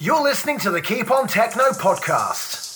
You're listening to the Keep On Techno podcast.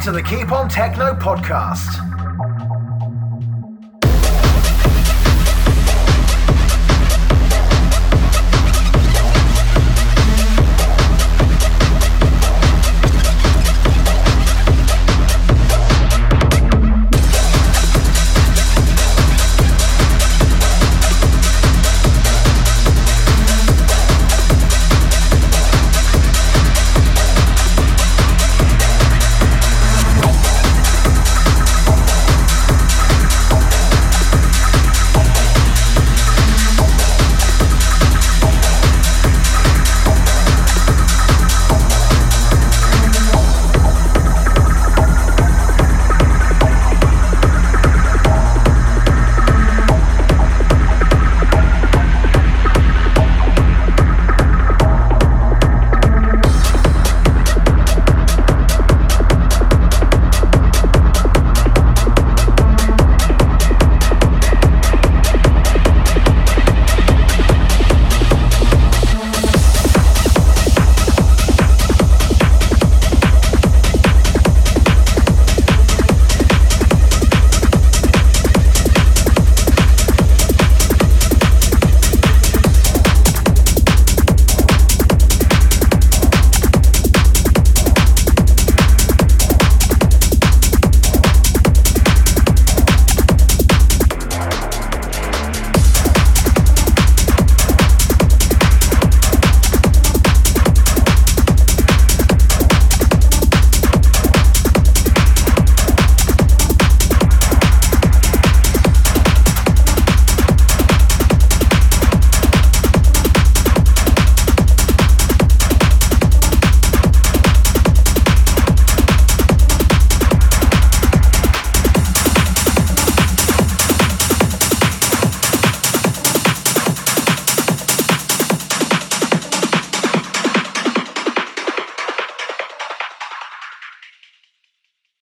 To the Keep On Techno podcast.